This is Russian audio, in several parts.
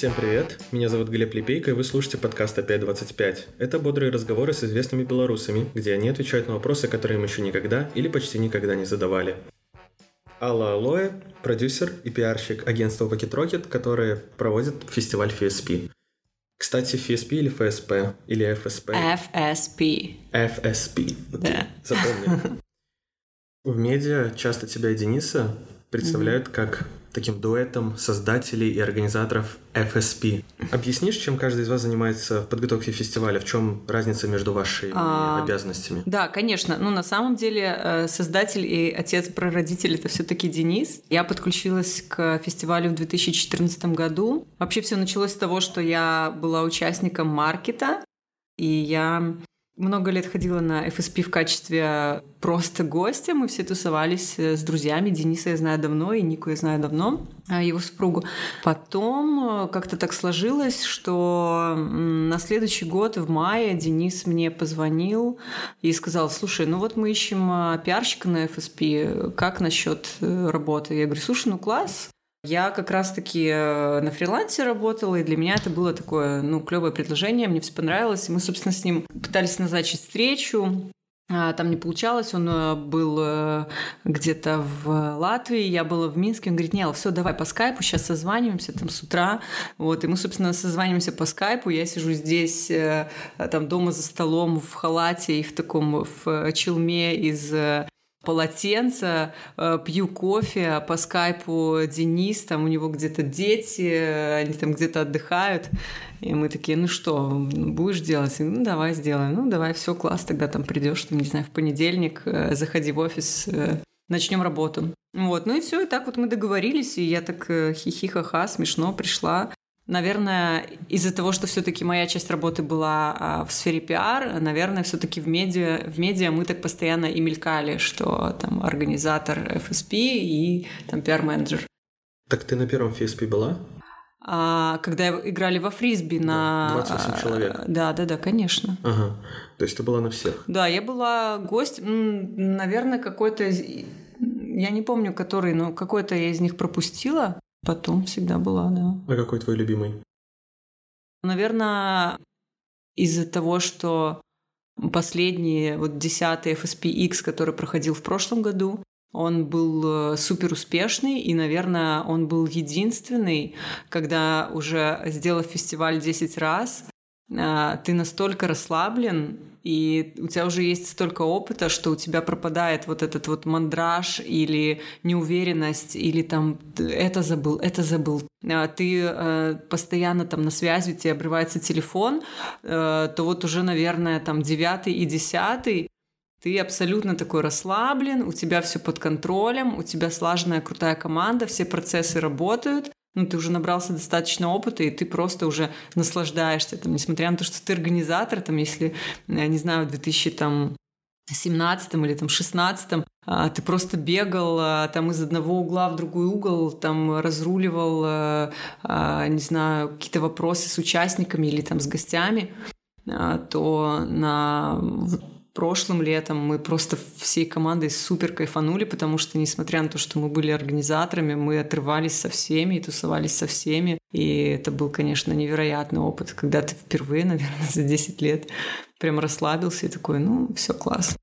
Всем привет, меня зовут Глеб Лепейко, и вы слушаете подкаст «Опять-25». Это бодрые разговоры с известными белорусами, где они отвечают на вопросы, которые им еще никогда или почти никогда не задавали. Алла Алоэ, продюсер и пиарщик агентства Pocket Rocket, которое проводит фестиваль FSP. Кстати, FSP или FSP? Или FSP? FSP. FSP. Да. Запомни. В медиа часто тебя и Дениса представляют mm-hmm. как таким дуэтом создателей и организаторов FSP. Объяснишь, чем каждый из вас занимается в подготовке фестиваля? В чем разница между вашими а, обязанностями? Да, конечно. Ну, на самом деле, э, создатель и отец-прародитель — это все таки Денис. Я подключилась к фестивалю в 2014 году. Вообще все началось с того, что я была участником маркета, и я много лет ходила на FSP в качестве просто гостя. Мы все тусовались э, с друзьями. Дениса я знаю давно, и Нику я знаю давно, а его супругу. Потом э, как-то так сложилось, что на следующий год, в мае, Денис мне позвонил и сказал, слушай, ну вот мы ищем э, пиарщика на FSP, как насчет работы? Я говорю, слушай, ну класс, я как раз-таки э, на фрилансе работала, и для меня это было такое, ну, клевое предложение, мне все понравилось. И мы, собственно, с ним пытались назначить встречу, а, там не получалось, он э, был э, где-то в Латвии, я была в Минске, он говорит, нет, все, давай по скайпу, сейчас созваниваемся там с утра, вот, и мы, собственно, созваниваемся по скайпу, я сижу здесь, там, дома за столом в халате и в таком, в челме из полотенце, э, пью кофе, по скайпу Денис, там у него где-то дети, они там где-то отдыхают. И мы такие, ну что, будешь делать? Ну, давай сделаем. Ну, давай, все, класс, тогда там придешь, там, не знаю, в понедельник, э, заходи в офис, э, начнем работу. Вот, ну и все, и так вот мы договорились, и я так хихи-ха-ха, смешно пришла. Наверное, из-за того, что все-таки моя часть работы была а, в сфере пиар, наверное, все-таки в медиа, в медиа мы так постоянно и мелькали, что там организатор FSP и там пиар-менеджер. Так ты на первом FSP была? А, когда играли во фрисби на... 28 человек. Да, да, да, конечно. Ага. То есть ты была на всех? Да, я была гость, наверное, какой-то... Я не помню, который, но какой-то я из них пропустила. Потом всегда была, да. А какой твой любимый? Наверное, из-за того, что последний, вот десятый FSPX, который проходил в прошлом году, он был э, супер успешный, и, наверное, он был единственный, когда уже сделав фестиваль 10 раз, э, ты настолько расслаблен, и у тебя уже есть столько опыта, что у тебя пропадает вот этот вот мандраж или неуверенность, или там это забыл, это забыл. А ты э, постоянно там на связи, у тебя обрывается телефон, э, то вот уже, наверное, там девятый и десятый ты абсолютно такой расслаблен, у тебя все под контролем, у тебя слаженная крутая команда, все процессы работают, ну, ты уже набрался достаточно опыта, и ты просто уже наслаждаешься, там, несмотря на то, что ты организатор, там, если, я не знаю, в 2000 там, 17 или там 16 а, ты просто бегал а, там из одного угла в другой угол, там разруливал, а, не знаю, какие-то вопросы с участниками или там с гостями, то на прошлым летом мы просто всей командой супер кайфанули, потому что, несмотря на то, что мы были организаторами, мы отрывались со всеми и тусовались со всеми. И это был, конечно, невероятный опыт, когда ты впервые, наверное, за 10 лет прям расслабился и такой, ну, все класс.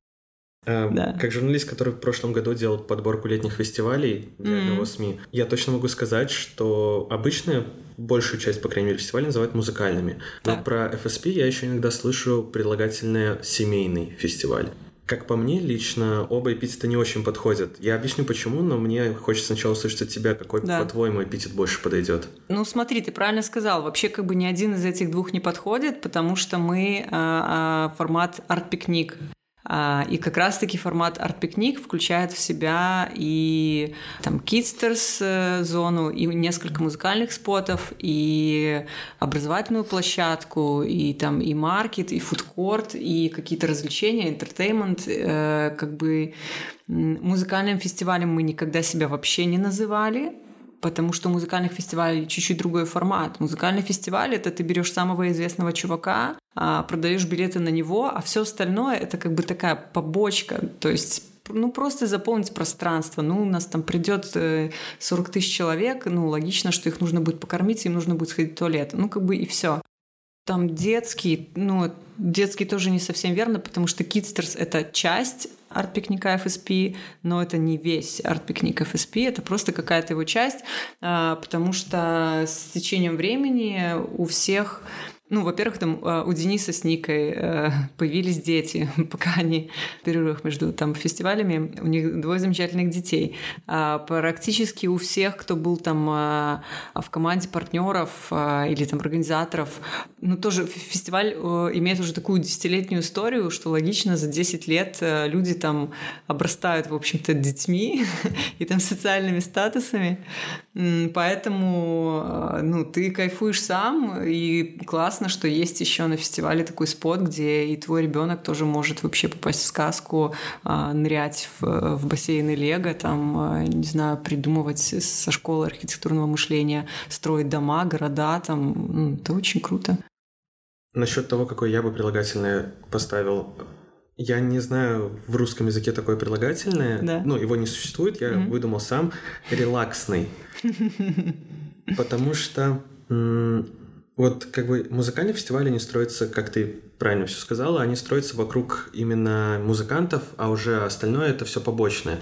А, да. Как журналист, который в прошлом году делал подборку летних фестивалей для mm-hmm. одного СМИ, я точно могу сказать, что обычно большую часть, по крайней мере, фестивалей называют музыкальными. Но да. про FSP я еще иногда слышу предлагательное «семейный фестиваль». Как по мне, лично оба эпитета не очень подходят. Я объясню почему, но мне хочется сначала услышать от тебя, какой, да. по-твоему, эпитет больше подойдет. Ну, смотри, ты правильно сказал. Вообще, как бы ни один из этих двух не подходит, потому что мы э, э, формат арт-пикник. А, и как раз-таки формат арт-пикник включает в себя и там kidsters э, зону, и несколько музыкальных спотов, и образовательную площадку, и там и маркет, и фудкорт, и какие-то развлечения, entertainment. Э, как бы музыкальным фестивалем мы никогда себя вообще не называли, потому что музыкальных фестивалей чуть-чуть другой формат. Музыкальный фестиваль это ты берешь самого известного чувака, а, продаешь билеты на него, а все остальное это как бы такая побочка. То есть ну, просто заполнить пространство. Ну, у нас там придет 40 тысяч человек, ну, логично, что их нужно будет покормить, им нужно будет сходить в туалет. Ну, как бы и все. Там детский, ну, детский тоже не совсем верно, потому что Кидстерс — это часть арт-пикника FSP, но это не весь арт-пикник FSP, это просто какая-то его часть, а, потому что с течением времени у всех ну, во-первых, там а, у Дениса с Никой э, появились дети, пока они в перерывах между там фестивалями, у них двое замечательных детей. А практически у всех, кто был там а, в команде партнеров или там организаторов, ну, тоже фестиваль э, имеет уже такую десятилетнюю историю, что логично, за 10 лет э, люди там обрастают, в общем-то, детьми и там социальными статусами. Поэтому, ну, ты кайфуешь сам, и класс классно, что есть еще на фестивале такой спот, где и твой ребенок тоже может вообще попасть в сказку, а, нырять в, в бассейны Лего, там, а, не знаю, придумывать со школы архитектурного мышления, строить дома, города, там, это очень круто. Насчет того, какое я бы прилагательное поставил, я не знаю в русском языке такое прилагательное, да. ну, его не существует, я mm-hmm. выдумал сам, релаксный. Потому что вот как бы музыкальные фестивали не строятся, как ты правильно все сказала, они строятся вокруг именно музыкантов, а уже остальное это все побочное.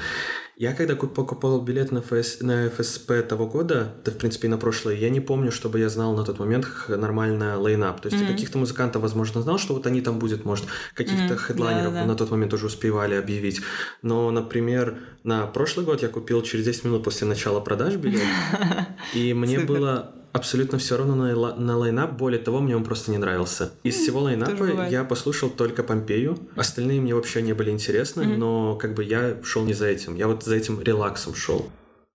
Я когда покупал билет на, ФС, на ФСП того года, да, в принципе, и на прошлое, я не помню, чтобы я знал на тот момент нормально лейнап. То есть mm-hmm. каких-то музыкантов, возможно, знал, что вот они там будет, может, каких-то mm-hmm. хедлайнеров да, да. на тот момент уже успевали объявить. Но, например, на прошлый год я купил через 10 минут после начала продаж билет, и мне было абсолютно все равно на, на лайнап. Более того, мне он просто не нравился. Из всего лайнапа я послушал только Помпею. Остальные мне вообще не были интересны, mm-hmm. но как бы я шел не за этим. Я вот за этим релаксом шел.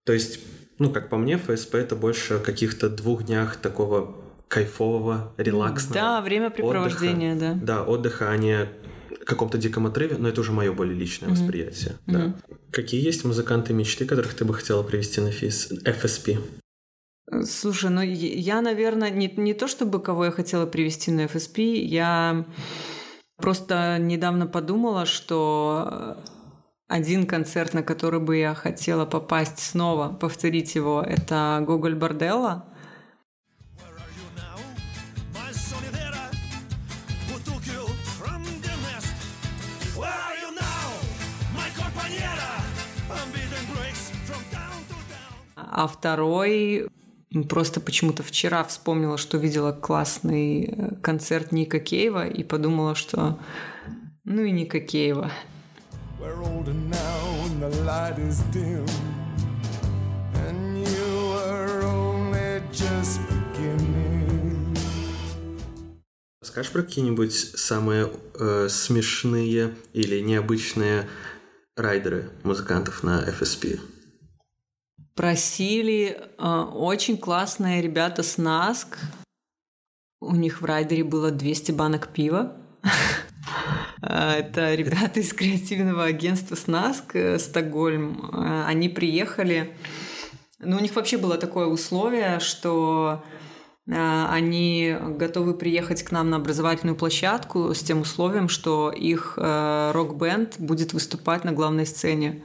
То есть, ну, как по мне, ФСП это больше каких-то двух днях такого кайфового, релаксного. Да, времяпрепровождения, отдыха. да. Да, отдыха, а не каком-то диком отрыве, но это уже мое более личное mm-hmm. восприятие. Mm-hmm. Да. Какие есть музыканты мечты, которых ты бы хотела привести на физ... FSP? Слушай, ну я, наверное, не, не то чтобы кого я хотела привести на FSP, я просто недавно подумала, что один концерт, на который бы я хотела попасть снова, повторить его, это Гоголь Борделла. А второй Просто почему-то вчера вспомнила, что видела классный э, концерт Ника Кейва и подумала, что ну и Ника Кейва. Скажешь про какие-нибудь самые э, смешные или необычные райдеры музыкантов на FSP? Просили э, очень классные ребята с Наск. У них в райдере было 200 банок пива. Э, это ребята из креативного агентства СНАСК э, Стокгольм. Э, они приехали. Ну, у них вообще было такое условие, что они готовы приехать к нам на образовательную площадку с тем условием, что их рок-бенд будет выступать на главной сцене.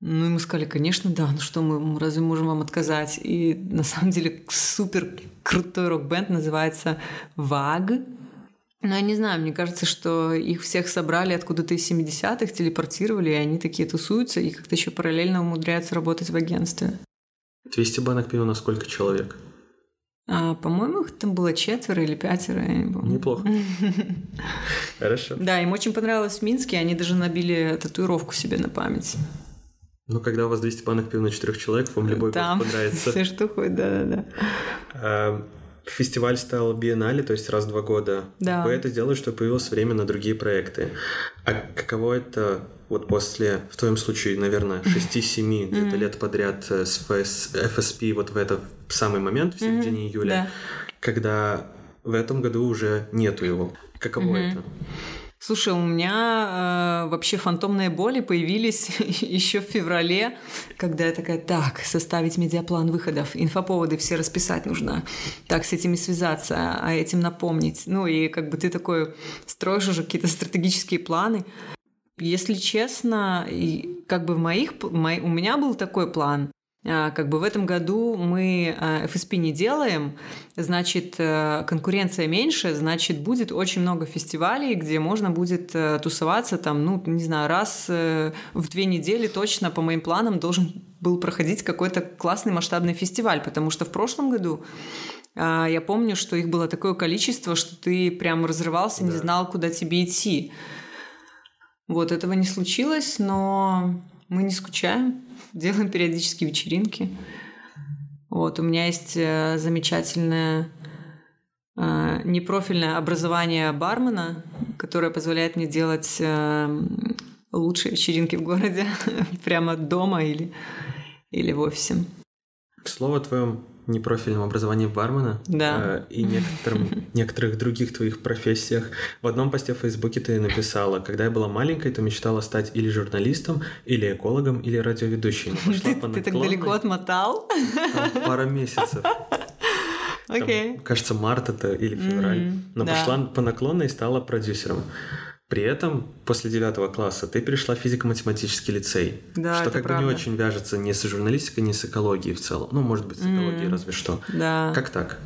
Ну, и мы сказали, конечно, да, ну что мы, разве можем вам отказать? И на самом деле супер крутой рок-бенд называется «Ваг». Ну, я не знаю, мне кажется, что их всех собрали откуда-то из 70-х, телепортировали, и они такие тусуются, и как-то еще параллельно умудряются работать в агентстве. 200 банок пива на сколько человек? А, по-моему, их там было четверо или пятеро, я не помню. Неплохо. Хорошо. Да, им очень понравилось в Минске, они даже набили татуировку себе на память. Ну, когда у вас 200 банок пива на четырех человек, вам любой Там понравится. все что хоть, да-да-да. А, фестиваль стал биеннале, то есть раз в два года. Да. Вы это сделали, чтобы появилось время на другие проекты. А каково это вот после, в твоем случае, наверное, 6-7 где-то лет подряд э, с FSP вот в этот самый момент, в середине июля, когда в этом году уже нету его? Каково это? Слушай, у меня э, вообще фантомные боли появились еще в феврале, когда я такая, так, составить медиаплан выходов, инфоповоды все расписать нужно, так, с этими связаться, а этим напомнить. Ну и как бы ты такой строишь уже какие-то стратегические планы. Если честно, как бы в моих, у меня был такой план. А, как бы в этом году мы FSP а, не делаем, значит, э, конкуренция меньше, значит, будет очень много фестивалей, где можно будет э, тусоваться там, ну, не знаю, раз э, в две недели точно по моим планам должен был проходить какой-то классный масштабный фестиваль, потому что в прошлом году а, я помню, что их было такое количество, что ты прям разрывался, да. не знал, куда тебе идти. Вот этого не случилось, но мы не скучаем делаем периодически вечеринки. Вот, у меня есть э, замечательное э, непрофильное образование бармена, которое позволяет мне делать э, лучшие вечеринки в городе прямо дома или, или в офисе. К слову о твоем непрофильном образовании бармена да. э, и некоторым, некоторых других твоих профессиях. В одном посте в Фейсбуке ты написала, когда я была маленькой, то мечтала стать или журналистом, или экологом, или радиоведущей. Ты, ты так далеко отмотал? Там пара месяцев. Окей. Okay. Кажется, март это или февраль. Mm-hmm, Но да. пошла по наклонной и стала продюсером. При этом после девятого класса ты перешла в физико-математический лицей, да, что как правда. бы не очень вяжется ни с журналистикой, ни с экологией в целом. Ну, может быть, с экологией mm, разве что. Да. Как так?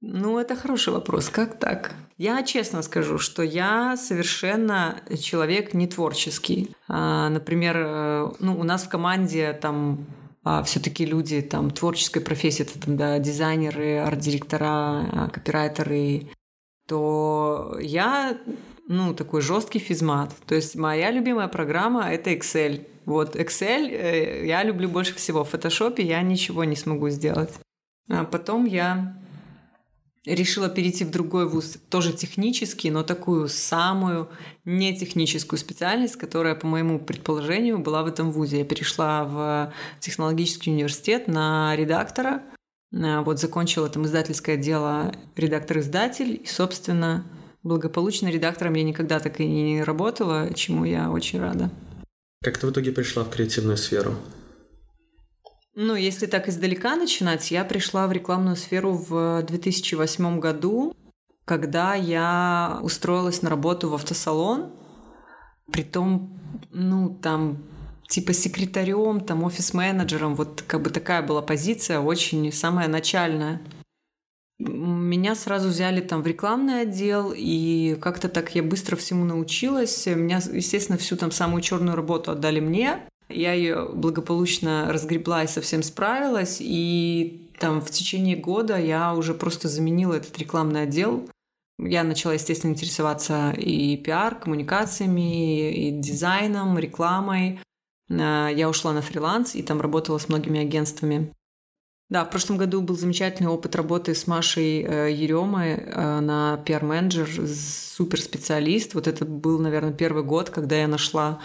Ну, это хороший вопрос. Как так? Я честно скажу, что я совершенно человек не творческий. А, например, э, ну, у нас в команде там а, все-таки люди там творческой профессии, это там, да, дизайнеры, арт-директора, а, копирайтеры, то я ну, такой жесткий физмат. То есть моя любимая программа — это Excel. Вот Excel э, я люблю больше всего. В Photoshop я ничего не смогу сделать. А потом я решила перейти в другой вуз, тоже технический, но такую самую нетехническую специальность, которая, по моему предположению, была в этом вузе. Я перешла в технологический университет на редактора. А, вот закончила там издательское дело редактор-издатель. И, собственно, благополучно редактором я никогда так и не работала, чему я очень рада. Как ты в итоге пришла в креативную сферу? Ну, если так издалека начинать, я пришла в рекламную сферу в 2008 году, когда я устроилась на работу в автосалон. Притом, ну, там типа секретарем, там офис-менеджером, вот как бы такая была позиция, очень самая начальная. Меня сразу взяли там в рекламный отдел, и как-то так я быстро всему научилась. Меня, естественно, всю там самую черную работу отдали мне. Я ее благополучно разгребла и совсем справилась. И там в течение года я уже просто заменила этот рекламный отдел. Я начала, естественно, интересоваться и пиар, коммуникациями, и дизайном, рекламой. Э, я ушла на фриланс и там работала с многими агентствами. Да, в прошлом году был замечательный опыт работы с Машей э, Еремой. Э, она пиар-менеджер, суперспециалист. Вот это был, наверное, первый год, когда я нашла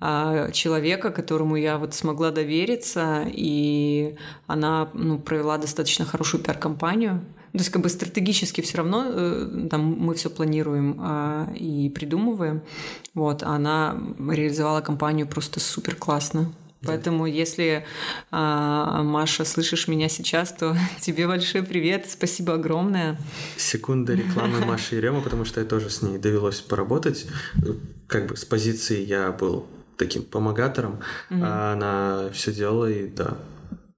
э, человека, которому я вот смогла довериться, и она ну, провела достаточно хорошую пиар-компанию. То есть как бы стратегически все равно э, там мы все планируем э, и придумываем. Вот, она реализовала компанию просто супер классно. Поэтому, если а, Маша, слышишь меня сейчас, то тебе большой привет, спасибо огромное. Секунда рекламы Маши Ерема, потому что я тоже с ней довелось поработать. Как бы с позиции я был таким помогатором, mm а она все делала и да.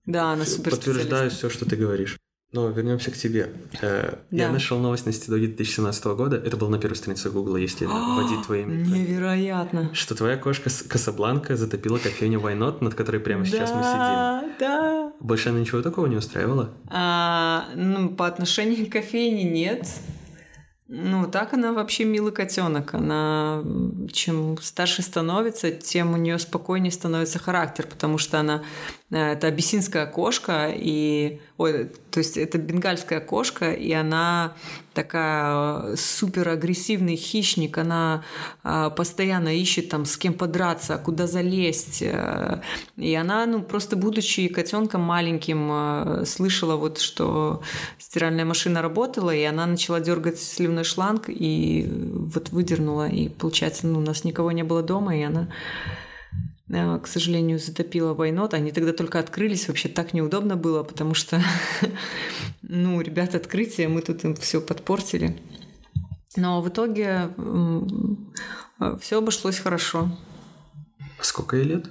Да, она супер Подтверждаю все, что ты говоришь. Но вернемся к тебе. Э, да. Я нашел новость на Стидоге 2017 года. Это было на первой странице Гугла, если вводить твои имя. Невероятно. Что твоя кошка Касабланка затопила кофейню Why над которой прямо сейчас да, мы сидим. Да, Больше она ничего такого не устраивала? А, ну, по отношению к кофейне нет. Ну, так она вообще милый котенок. Она чем старше становится, тем у нее спокойнее становится характер, потому что она э, это абиссинская кошка, и ой, то есть это бенгальская кошка, и она такая э, супер агрессивный хищник, она э, постоянно ищет там с кем подраться, куда залезть, и она, ну просто будучи котенком маленьким, слышала вот, что стиральная машина работала, и она начала дергать сливной шланг и вот выдернула, и получается, ну у нас никого не было дома, и она Э, к сожалению, затопило Вайнот. Они тогда только открылись. Вообще так неудобно было, потому что, ну, ребята, открытие, мы тут им все подпортили. Но в итоге все обошлось хорошо. А сколько ей лет?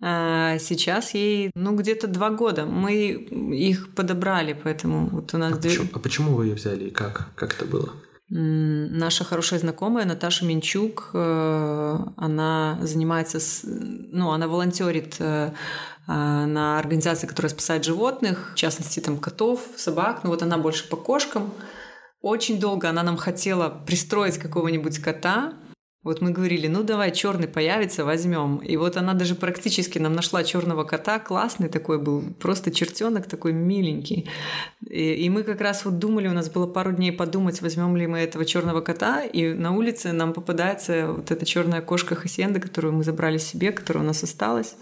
А сейчас ей, ну, где-то два года. Мы их подобрали, поэтому вот у нас... А, почему, а почему вы ее взяли и как? Как это было? Наша хорошая знакомая Наташа Минчук, э, она занимается, ну, она волонтерит э, а, на организации, которая спасает животных, в частности, там котов, собак, ну вот она больше по кошкам. Очень долго она нам хотела пристроить какого-нибудь кота, вот мы говорили, ну давай, черный появится, возьмем. И вот она даже практически нам нашла черного кота, классный такой был, просто чертенок такой миленький. И, и мы как раз вот думали, у нас было пару дней подумать, возьмем ли мы этого черного кота, и на улице нам попадается вот эта черная кошка Хасенда, которую мы забрали себе, которая у нас осталась.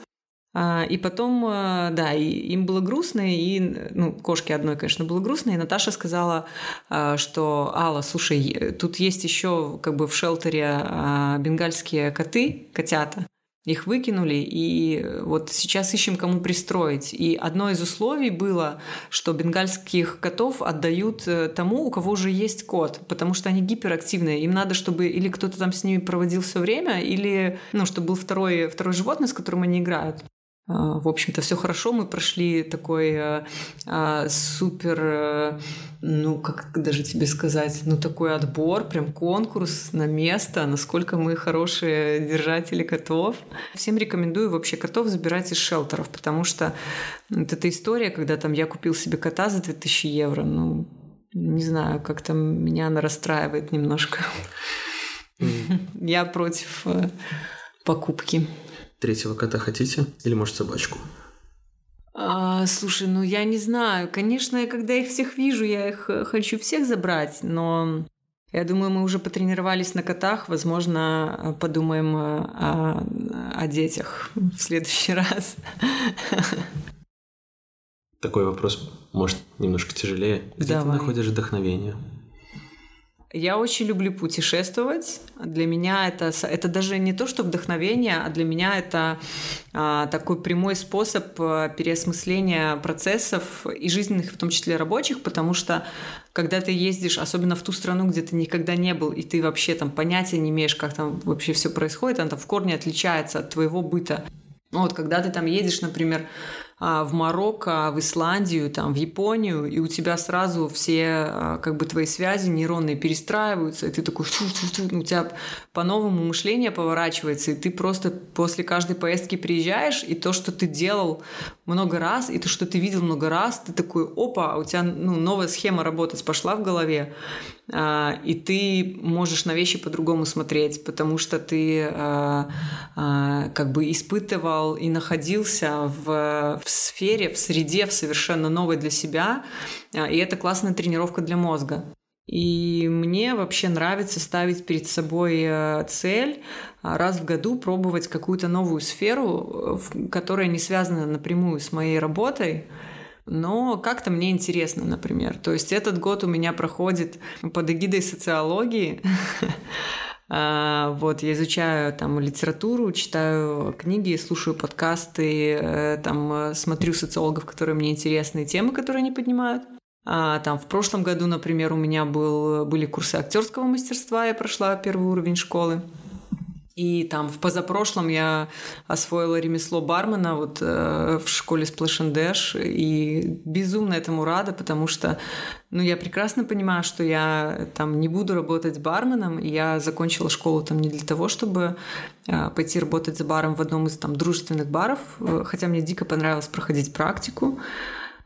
А, и потом, а, да, им было грустно, и, ну, кошке одной, конечно, было грустно, и Наташа сказала, а, что, Алла, слушай, тут есть еще как бы в шелтере бенгальские коты, котята, их выкинули, и вот сейчас ищем, кому пристроить. И одно из условий было, что бенгальских котов отдают э, тому, у кого уже есть кот, потому что они гиперактивные. Им надо, чтобы или кто-то там с ними проводил все время, или, ну, чтобы был второй, второй животное, с которым они играют. А, в общем-то, все хорошо. Мы прошли такой э, а, супер, э, ну, как даже тебе сказать, ну, такой отбор, прям конкурс на место, насколько мы хорошие держатели котов. Всем рекомендую вообще котов забирать из шелтеров, потому что вот эта история, когда там я купил себе кота за 2000 евро, ну, не знаю, как-то меня она расстраивает немножко. Я против э, покупки. Третьего кота хотите? Или, может, собачку? А, слушай, ну я не знаю. Конечно, я когда их всех вижу, я их э, хочу всех забрать, но я думаю, мы уже потренировались на котах. Возможно, э, подумаем э, о, о детях в следующий раз. Такой вопрос, может, немножко тяжелее. Где Давай. ты находишь вдохновение? Я очень люблю путешествовать. Для меня это, это даже не то, что вдохновение, а для меня это а, такой прямой способ а, переосмысления процессов и жизненных, в том числе рабочих, потому что когда ты ездишь, особенно в ту страну, где ты никогда не был, и ты вообще там понятия не имеешь, как там вообще все происходит, она там в корне отличается от твоего быта. Вот, когда ты там едешь, например, в Марокко, в Исландию, там, в Японию, и у тебя сразу все а, как бы твои связи нейронные перестраиваются, и ты такой, -фу, у тебя по-новому мышление поворачивается, и ты просто после каждой поездки приезжаешь, и то, что ты делал много раз, и то, что ты видел много раз, ты такой, опа, у тебя ну, новая схема работать пошла в голове, а, и ты можешь на вещи по-другому смотреть, потому что ты как бы испытывал и находился в, в сфере, в среде, в совершенно новой для себя. А, и это классная тренировка для мозга. И мне вообще нравится ставить перед собой э, цель а, раз в году пробовать какую-то новую сферу, которая не связана напрямую с моей работой, но как-то мне интересно, например. То есть этот год у меня проходит под эгидой социологии. А, вот, я изучаю там литературу, читаю книги, слушаю подкасты, э, там э, смотрю социологов, которые мне интересны, темы, которые они поднимают. А, там в прошлом году, например, у меня был, были курсы актерского мастерства, я прошла первый уровень школы. И там в позапрошлом я освоила ремесло бармена вот э, в школе Splash и безумно этому рада, потому что ну, я прекрасно понимаю, что я там не буду работать барменом, и я закончила школу там не для того, чтобы э, пойти работать за баром в одном из там дружественных баров, хотя мне дико понравилось проходить практику.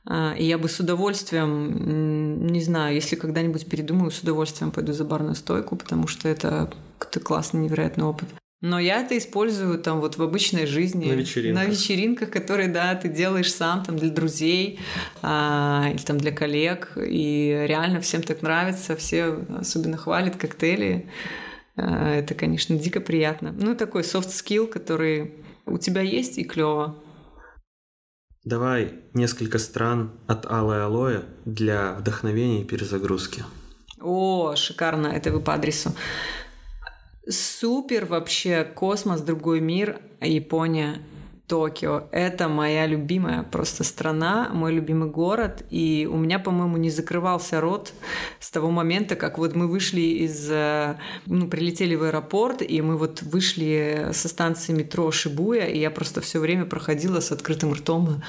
Э, и я бы с удовольствием, не знаю, если когда-нибудь передумаю, с удовольствием пойду за барную стойку, потому что это какой-то классный, невероятный опыт. Но я это использую там вот в обычной жизни. На вечеринках. На вечеринках, которые, да, ты делаешь сам там для друзей а, или там для коллег. И реально всем так нравится, все особенно хвалят коктейли. А, это, конечно, дико приятно. Ну, такой soft skill, который у тебя есть и клево. Давай несколько стран от Аллы Алоэ для вдохновения и перезагрузки. О, шикарно, это вы по адресу. Супер вообще, космос, другой мир, Япония. Токио. Это моя любимая просто страна, мой любимый город. И у меня, по-моему, не закрывался рот с того момента, как вот мы вышли из... Э, ну, прилетели в аэропорт, и мы вот вышли со станции метро Шибуя, и я просто все время проходила с открытым ртом.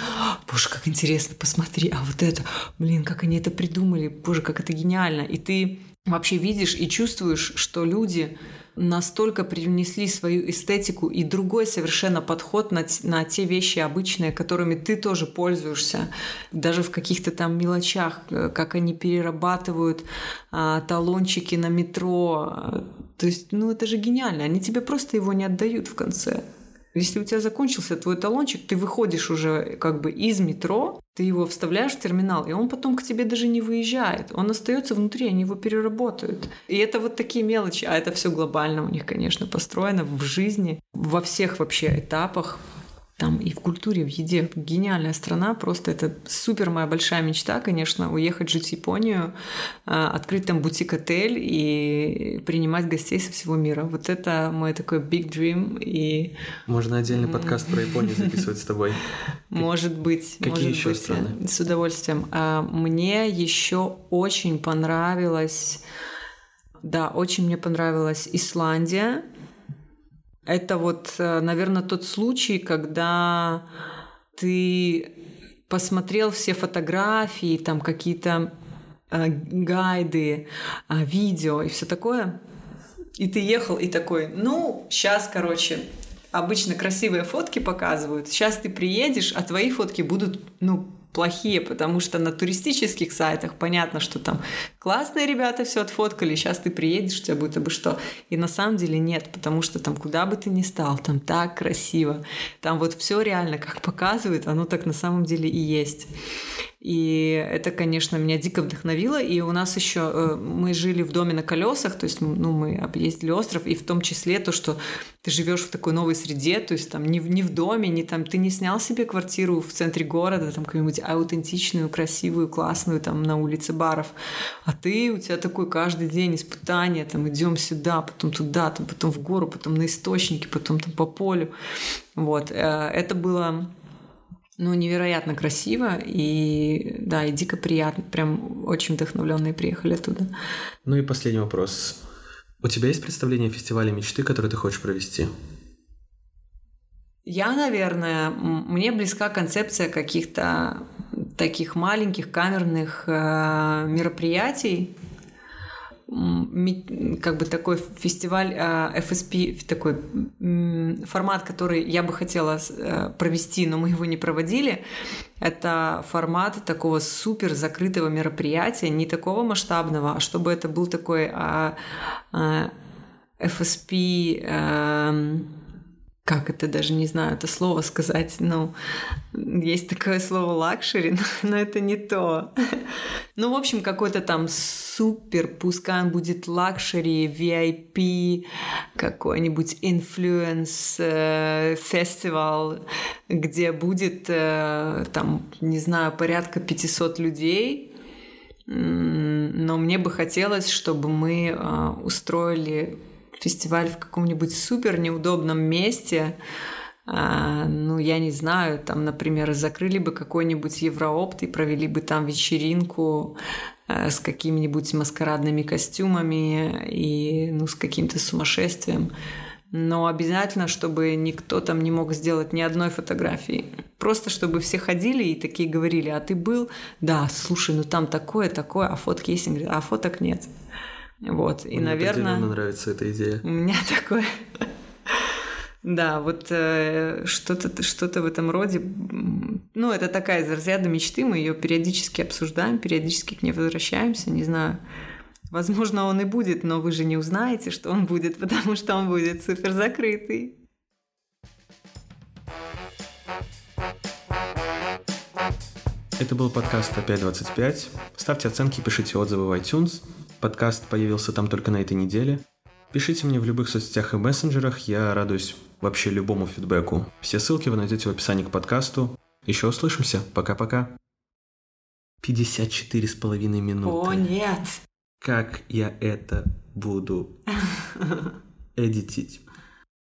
Боже, как интересно, посмотри, а вот это, блин, как они это придумали, боже, как это гениально. И ты вообще видишь и чувствуешь, что люди настолько привнесли свою эстетику и другой совершенно подход на, на те вещи обычные, которыми ты тоже пользуешься, даже в каких-то там мелочах, э, как они перерабатывают а, талончики на метро. То есть, ну это же гениально. Они тебе просто его не отдают в конце. Если у тебя закончился твой талончик, ты выходишь уже как бы из метро, ты его вставляешь в терминал, и он потом к тебе даже не выезжает. Он остается внутри, они его переработают. И это вот такие мелочи, а это все глобально у них, конечно, построено в жизни, во всех вообще этапах там и в культуре, в еде. Гениальная страна, просто это супер моя большая мечта, конечно, уехать жить в Японию, а, открыть там бутик-отель и принимать гостей со всего мира. Вот это мой такой big dream. И... Можно отдельный подкаст про Японию записывать с тобой. Может быть. Какие еще страны? С удовольствием. А, мне еще очень понравилось... Да, очень мне понравилась Исландия. Это вот, э, наверное, тот случай, когда ты посмотрел все фотографии, там какие-то э, гайды, э, видео и все такое, и ты ехал и такой, ну, сейчас, короче, обычно красивые фотки показывают, сейчас ты приедешь, а твои фотки будут, ну, плохие, потому что на туристических сайтах понятно, что там классные ребята все отфоткали, сейчас ты приедешь, у тебя будет обы что. И на самом деле нет, потому что там куда бы ты ни стал, там так красиво, там вот все реально, как показывают, оно так на самом деле и есть. И это, конечно, меня дико вдохновило. И у нас еще э, мы жили в доме на колесах, то есть ну, мы объездили остров, и в том числе то, что ты живешь в такой новой среде, то есть там не в, не в доме, не там, ты не снял себе квартиру в центре города, там какую-нибудь аутентичную, красивую, классную, там на улице баров, а ты, у тебя такой каждый день испытание, там идем сюда, потом туда, там, потом в гору, потом на источники, потом там по полю. Вот. Э, это было ну, невероятно красиво и, да, и дико приятно. Прям очень вдохновленные приехали оттуда. Ну и последний вопрос. У тебя есть представление о фестивале мечты, который ты хочешь провести? Я, наверное, мне близка концепция каких-то таких маленьких камерных э, мероприятий, как бы такой фестиваль FSP, а, такой формат, который я бы хотела э, провести, но мы его не проводили. Это формат такого супер закрытого мероприятия, не такого масштабного, а чтобы это был такой а, а, FSP как это даже не знаю это слово сказать, ну, есть такое слово luxury, но, но это не то. Ну, в общем, какой-то там супер, пускай он будет luxury, VIP, какой-нибудь influence э, фестивал, где будет э, там, не знаю, порядка 500 людей, но мне бы хотелось, чтобы мы э, устроили фестиваль в каком-нибудь супер неудобном месте, а, ну, я не знаю, там, например, закрыли бы какой-нибудь Евроопт и провели бы там вечеринку а, с какими-нибудь маскарадными костюмами и, ну, с каким-то сумасшествием. Но обязательно, чтобы никто там не мог сделать ни одной фотографии. Просто чтобы все ходили и такие говорили, а ты был? Да, слушай, ну там такое, такое, а фотки есть? А фоток нет. Вот, и, Мне наверное... Мне нравится эта идея. У меня такое... Да, вот э, что-то что в этом роде. Ну, это такая из разряда мечты, мы ее периодически обсуждаем, периодически к ней возвращаемся, не знаю. Возможно, он и будет, но вы же не узнаете, что он будет, потому что он будет супер закрытый. Это был подкаст «Опять25». Ставьте оценки, пишите отзывы в iTunes – Подкаст появился там только на этой неделе. Пишите мне в любых соцсетях и мессенджерах, я радуюсь вообще любому фидбэку. Все ссылки вы найдете в описании к подкасту. Еще услышимся. Пока-пока. 54 с половиной минуты. О, нет! Как я это буду эдитить?